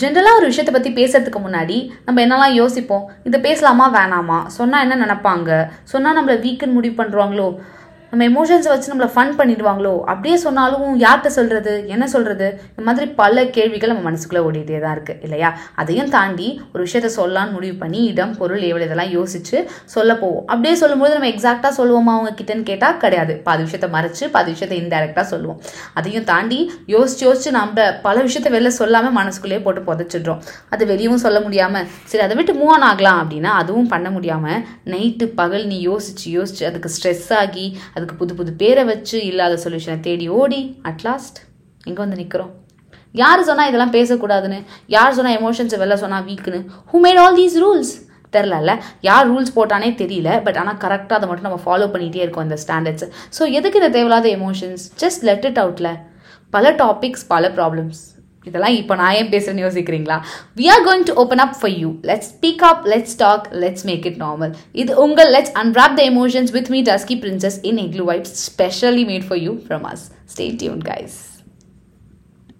ஜென்ரலாக ஒரு விஷயத்தை பற்றி பேசுறதுக்கு முன்னாடி நம்ம என்னெல்லாம் யோசிப்போம்? இதை பேசலாமா வேணாமா? சொன்னால் என்ன நினப்பாங்க? சொன்னால் நம்மளை வீக்குன்னு முடிவு பண்ணுறாங்களோ நம்ம எமோஷன்ஸை வச்சு நம்மளை ஃபன் பண்ணிடுவாங்களோ? அப்படியே சொன்னாலும் யார்கிட்ட சொல்கிறது என்ன சொல்கிறது இந்த மாதிரி பல கேள்விகள் நம்ம மனசுக்குள்ளே ஓடிட்டே தான் இருக்குது இல்லையா? அதையும் தாண்டி ஒரு விஷயத்த சொல்லலாம்னு முடிவு பண்ணி இடம் பொருள் ஏவல் இதெல்லாம் யோசிச்சு சொல்ல போவோம். அப்படியே சொல்லும்போது நம்ம எக்ஸாக்டாக சொல்லுவோமா அவங்க கிட்டன்னு கேட்டால் கிடையாது. பாதி விஷயத்த மறைச்சு பாதி விஷயத்த இன்டெரக்டாக சொல்லுவோம். அதையும் தாண்டி யோசிச்சு யோசிச்சு நம்ம பல விஷயத்த வெளில சொல்லாமல் மனசுக்குள்ளேயே போட்டு புதைச்சிடுறோம். அது வெளியவும் சொல்ல முடியாமல் சரி அதை விட்டு மூவ் ஆன் ஆகலாம் அப்படின்னா அதுவும் பண்ண முடியாமல் நைட்டு பகல் நீ யோசிச்சு யோசிச்சு அதுக்கு ஸ்ட்ரெஸ் ஆகி அது அதுக்கு புது புது பேரை வச்சு இல்லாத சொல்யூஷனை தேடி ஓடி அட்லாஸ்ட் எங்கே வந்து நிற்கிறோம் யார் சொன்னால் இதெல்லாம் பேசக்கூடாதுன்னு? யார் சொன்னால் எமோஷன்ஸை வெளில சொன்னால் வீக்குன்னு who made all these rules தெரிலல்ல யார் ரூல்ஸ் போட்டானே தெரியல பட் ஆனால் கரெக்டாக அதை மட்டும் நம்ம ஃபாலோ பண்ணிகிட்டே இருக்கோம் இந்த ஸ்டாண்டர்ட்ஸ் ஸோ எதுக்கு இந்த தேவையில்லாத எமோஷன்ஸ் ஜஸ்ட் லெட் இட் அவுட்ல பல டாபிக்ஸ் பல ப்ராப்ளம்ஸ் இதெல்லாம் இப்போ நான் ஏன் பேசுறேன்னு யோசிக்கிறீங்களா? We are going to open up for you let's speak up let's talk let's make it normal இது உங்கள் let's unwrap the emotions with me dusky princess in igloo vibes specially made for you from us stay tune guys